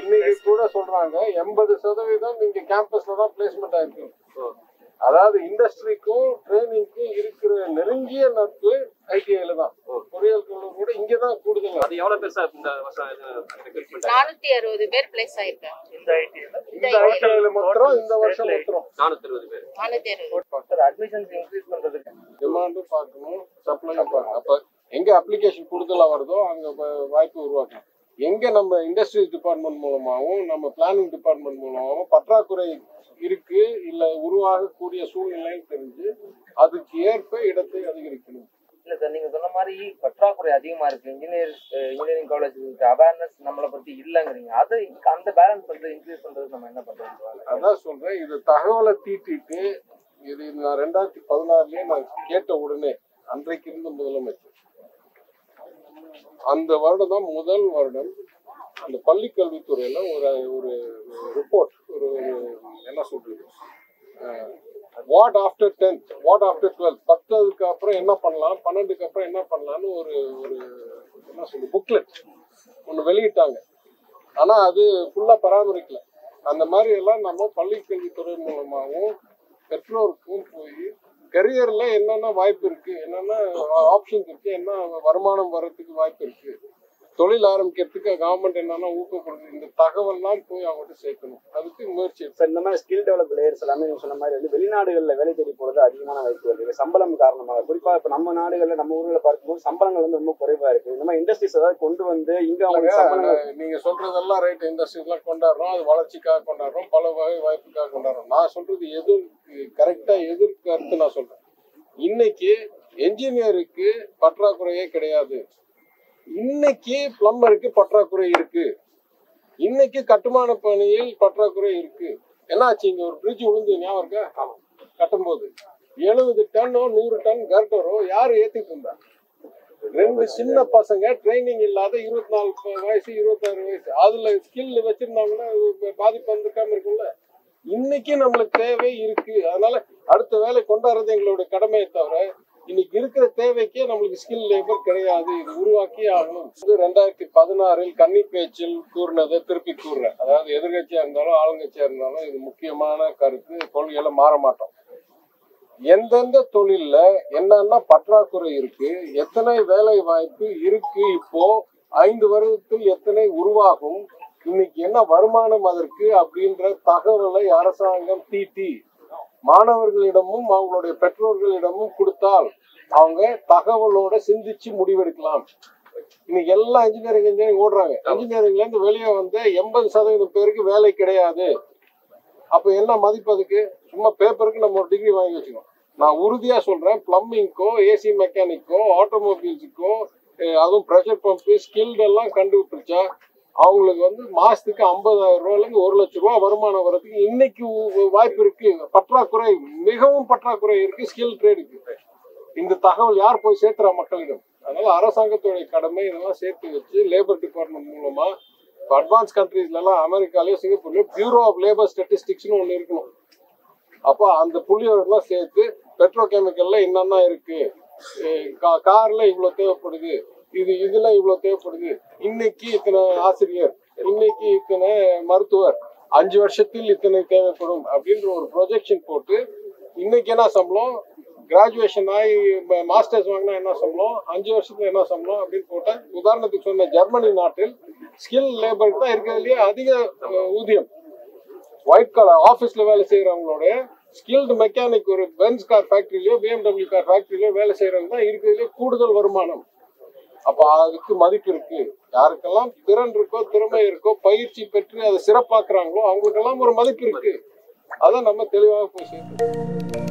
இன்னைக்கு கூட சொல்றாங்க எண்பது சதவீதம் இங்க கேம்பஸ்ல தான் பிளேஸ்மெண்ட் ஆயிருக்கு. அதாவது இண்டஸ்ட்ரிக்கும் ட்ரைனிங்க்கும் இருக்கிற நெருங்கிய நட்பு ஐடிஐல தான். பொறியியல் கல்லூரி கூட இங்க தான் கூடுதல். அது எவ்வளவு பெருசா இந்த வருஷம் ரெக்ரூட்மெண்ட் நானூத்தி அறுபது பேர் பிளேஸ் ஆயிருக்காங்க இந்த இந்த ஐடிஐல மாத்திரம் இந்த வருஷம் மாத்திரம். நானூத்தி இருபது பேர். நானூத்தி அறுபது. சார் அட்மிஷன்ஸ் இன்க்ரீஸ் பண்றதுக்கு. டிமாண்டும் பார்க்கணும் சப்ளையும் பார்க்கணும். அப்ப எங்க அப்ளிகேஷன் கூடுதலா வருதோ அங்க வாய்ப்பு உருவாக்கணும் எங்க நம்ம இண்டஸ்ட்ரீஸ் டிபார்ட்மெண்ட் மூலமாகவும் நம்ம பிளானிங் டிபார்ட்மெண்ட் மூலமாகவும் பற்றாக்குறை இருக்கு இல்ல உருவாகக்கூடிய சூழ்நிலைன்னு தெரிஞ்சு அதுக்கு ஏற்ப இடத்தை அதிகரிக்கணும். இல்ல சார் நீங்க சொன்ன மாதிரி பற்றாக்குறை அதிகமா இருக்கு. இன்ஜினியர் இன்ஜினியரிங் காலேஜ் அவேர்னஸ் நம்மளை பத்தி இல்லங்கிறீங்க. அது அந்த பேலன்ஸ் வந்து இன்க்ரீஸ் பண்றது நம்ம என்ன பண்றோம் அதான் சொல்றேன் இது தகவலை தீட்டிட்டு இது நான் ரெண்டாயிரத்தி பதினாறுலயே நான் கேட்ட உடனே அன்றைக்கு இருந்த முதலமைச்சர். அந்த வருடம் தான் முதல் வருடம். அந்த பள்ளி கல்வித்துறையில ஒரு ஒரு ரிப்போர்ட் ஒரு ஒரு என்ன சொல்றது? What after tenth what after twelfth பத்ததுக்கு அப்புறம் என்ன பண்ணலாம் பன்னெண்டுக்கு அப்புறம் என்ன பண்ணலாம்னு ஒரு ஒரு என்ன சொல்றது புக்லெட் ஒன்று வெளியிட்டாங்க. ஆனால் அது ஃபுல்லாக பராமரிக்கல. அந்த மாதிரி எல்லாம் நம்ம பள்ளி கல்வித்துறை மூலமாகவும் பெற்றோருக்கும் போய் கரியர்ல என்னென்ன வாய்ப்பு இருக்கு என்னென்ன ஆப்ஷன்ஸ் இருக்கு என்ன வருமானம் வர்றதுக்கு வாய்ப்பு இருக்கு தொழில் ஆரம்பிக்கிறதுக்கு கவர்மெண்ட் என்னென்ன ஊக்கம் கொடுக்குது இந்த தகவல்லாம் போய் அவங்ககிட்ட சேர்க்கணும். அதுக்கு முயற்சி. இப்போ இந்த மாதிரி ஸ்கில் டெவலப் லேயர்ஸ் எல்லாமே நீங்க சொன்ன மாதிரி வந்து வெளிநாடுகளில் வேலை தேடி போறது அதிகமான வாய்ப்பு இருக்கு. சம்பளம் காரணமாக குறிப்பா இப்போ நம்ம நாடுகளில் நம்ம ஊர்ல பார்க்கும்போது சம்பளங்கள் வந்து ரொம்ப குறைவா இருக்கு. இந்த மாதிரி இண்டஸ்ட்ரீஸ் ஏதாவது கொண்டு வந்து இங்க அவங்களுக்கு சம்பளங்கள் இல்லைங்க, நீங்க சொல்றதெல்லாம் ரைட் இண்டஸ்ட்ரீஸ்லாம் கொண்டாடுறோம். அது வளர்ச்சிக்காக கொண்டாடுறோம். பல வகை வாய்ப்புக்காக கொண்டாடுறோம். நான் சொல்றது எது கரெக்டா எதிர்கருத்து நான் சொல்றேன். இன்னைக்கு என்ஜினியருக்கு பற்றாக்குறையே கிடையாது. இன்னைக்கு பிளம்பருக்கு பற்றாக்குறை இருக்கு. இன்னைக்கு கட்டுமான பணியில் பற்றாக்குறை இருக்கு. என்னாச்சு இங்க ஒரு பிரிட்ஜ் விழுந்து ஞாபகம் இருக்கா? கட்டும்போது. எழுபது டன்னோ நூறு டன் கர்டரோ யாரு ஏத்திட்டு இருந்தா? ரெண்டு சின்ன பசங்க ட்ரைனிங் இல்லாத இருபத்தி நாலு வயசு இருபத்தாறு வயசு. அதுல ஸ்கில் வச்சிருந்தாங்கன்னா பாதிப்பு வந்திருக்காம இருக்கும்ல. இன்னைக்கு நம்மளுக்கு தேவை இருக்கு. அதனால அடுத்த வேலை கொண்டாடுறது எங்களுடைய கடமையை தவிர இன்னைக்கு இருக்கிற தேவைக்கே நம்மளுக்கு ஸ்கில் லேபர் கிடையாது. இது உருவாக்கி ஆகணும். இது ரெண்டாயிரத்தி பதினாறில் கன்னி பேச்சில் கூறினதை திருப்பி கூறுறேன். அதாவது எதிர்கட்சியா இருந்தாலும் ஆளுங்கட்சியா இருந்தாலும் இது முக்கியமான கருத்து. கொள்கையில மாற மாட்டோம். எந்தெந்த தொழில்ல என்னென்ன பற்றாக்குறை இருக்கு எத்தனை வேலை வாய்ப்பு இருக்கு இப்போ ஐந்து வருடத்தில் எத்தனை உருவாகும் இன்னைக்கு என்ன வருமானம் அதற்கு அப்படின்ற தகவலை அரசாங்கம் தீட்டி மாணவர்களிடமும் அவங்களுடைய பெற்றோர்களிடமும் கொடுத்தால் அவங்க தகவலோட சிந்திச்சு முடிவெடுக்கலாம். இன்னைக்கு எல்லா இன்ஜினியரிங் இன்ஜினியரிங் ஓடுறாங்க. இன்ஜினியரிங்ல இருந்து வெளியே வந்து எண்பது சதவீதம் பேருக்கு வேலை கிடையாது. அப்ப என்ன மதிப்பு அதுக்கு? சும்மா பேப்பருக்கு நம்ம ஒரு டிகிரி வாங்கி வச்சுக்கணும். நான் உறுதியா சொல்றேன் பிளம்பிங்க்கோ ஏசி மெக்கானிக்கோ ஆட்டோமொபைல்ஸுக்கோ அதுவும் ப்ரெஷர் பம்ப் ஸ்கில்டு எல்லாம் கண்டுபிடிச்சா அவங்களுக்கு வந்து மாசத்துக்கு ஐம்பதாயிரம் ரூபாயில இருந்து ஒரு லட்சம் ரூபா வருமானம் வர்றதுக்கு இன்னைக்கு வாய்ப்பு இருக்கு. பற்றாக்குறை மிகவும் பற்றாக்குறை இருக்கு ஸ்கில் ட்ரேடுக்கு இந்த தகவல் யார் போய் சேர்த்துறா மக்களிடம்? அதனால அரசாங்கத்துடைய கடமை இதெல்லாம் சேர்த்து வச்சு லேபர் டிபார்ட்மெண்ட் மூலமா இப்போ அட்வான்ஸ் கண்ட்ரீஸ்ல அமெரிக்காலேயோ அமெரிக்காலயோ சிங்கப்பூர்லயோ பியூரோ ஆஃப் லேபர் ஸ்டாட்டிஸ்டிக்ஸ்னு ஒன்று இருக்கணும். அப்போ அந்த புள்ளியோரெல்லாம் சேர்த்து பெட்ரோ கெமிக்கல்ல என்னென்ன இருக்கு? கா- கார்ல இவ்வளோ தேவைப்படுது. இது இதுல இவ்வளவு தேவைப்படுது. இன்னைக்கு இத்தனை ஆசிரியர் இன்னைக்கு இத்தனை மருத்துவர் அஞ்சு வருஷத்தில் இத்தனை தேவைப்படும் அப்படின்ற ஒரு ப்ரொஜெக்ஷன் போட்டு இன்னைக்கு என்ன சம்பளம்? கிராஜுவேஷன் ஆகி மாஸ்டர்ஸ் வாங்கினா என்ன சம்பளம்? அஞ்சு வருஷத்துல என்ன சம்பளம் அப்படின்னு போட்டேன் உதாரணத்துக்கு சொன்ன ஜெர்மனி நாட்டில் ஸ்கில் லேபருக்கு தான் இருக்கிறதுலயே அதிக ஊதியம். ஒயிட் காலர் ஆஃபீஸ்ல வேலை செய்யறவங்களோட ஸ்கில்டு மெக்கானிக் ஒரு பென்ஸ் கார் ஃபேக்டரியிலயோ பிஎம்டபிள்யூ கார் ஃபேக்டரியிலயோ வேலை செய்யறவங்க தான் இருக்கிறதுலே கூடுதல் வருமானம். அப்ப அதுக்கு மதிப்பு இருக்கு. யாருக்கெல்லாம் திறன் இருக்கோ திறமை இருக்கோ பயிற்சி பெற்று அதை சிறப்பாக்குறாங்களோ அவங்களுக்கெல்லாம் ஒரு மதிப்பு இருக்கு. அதை நம்ம தெளிவாக போய் சேர்த்து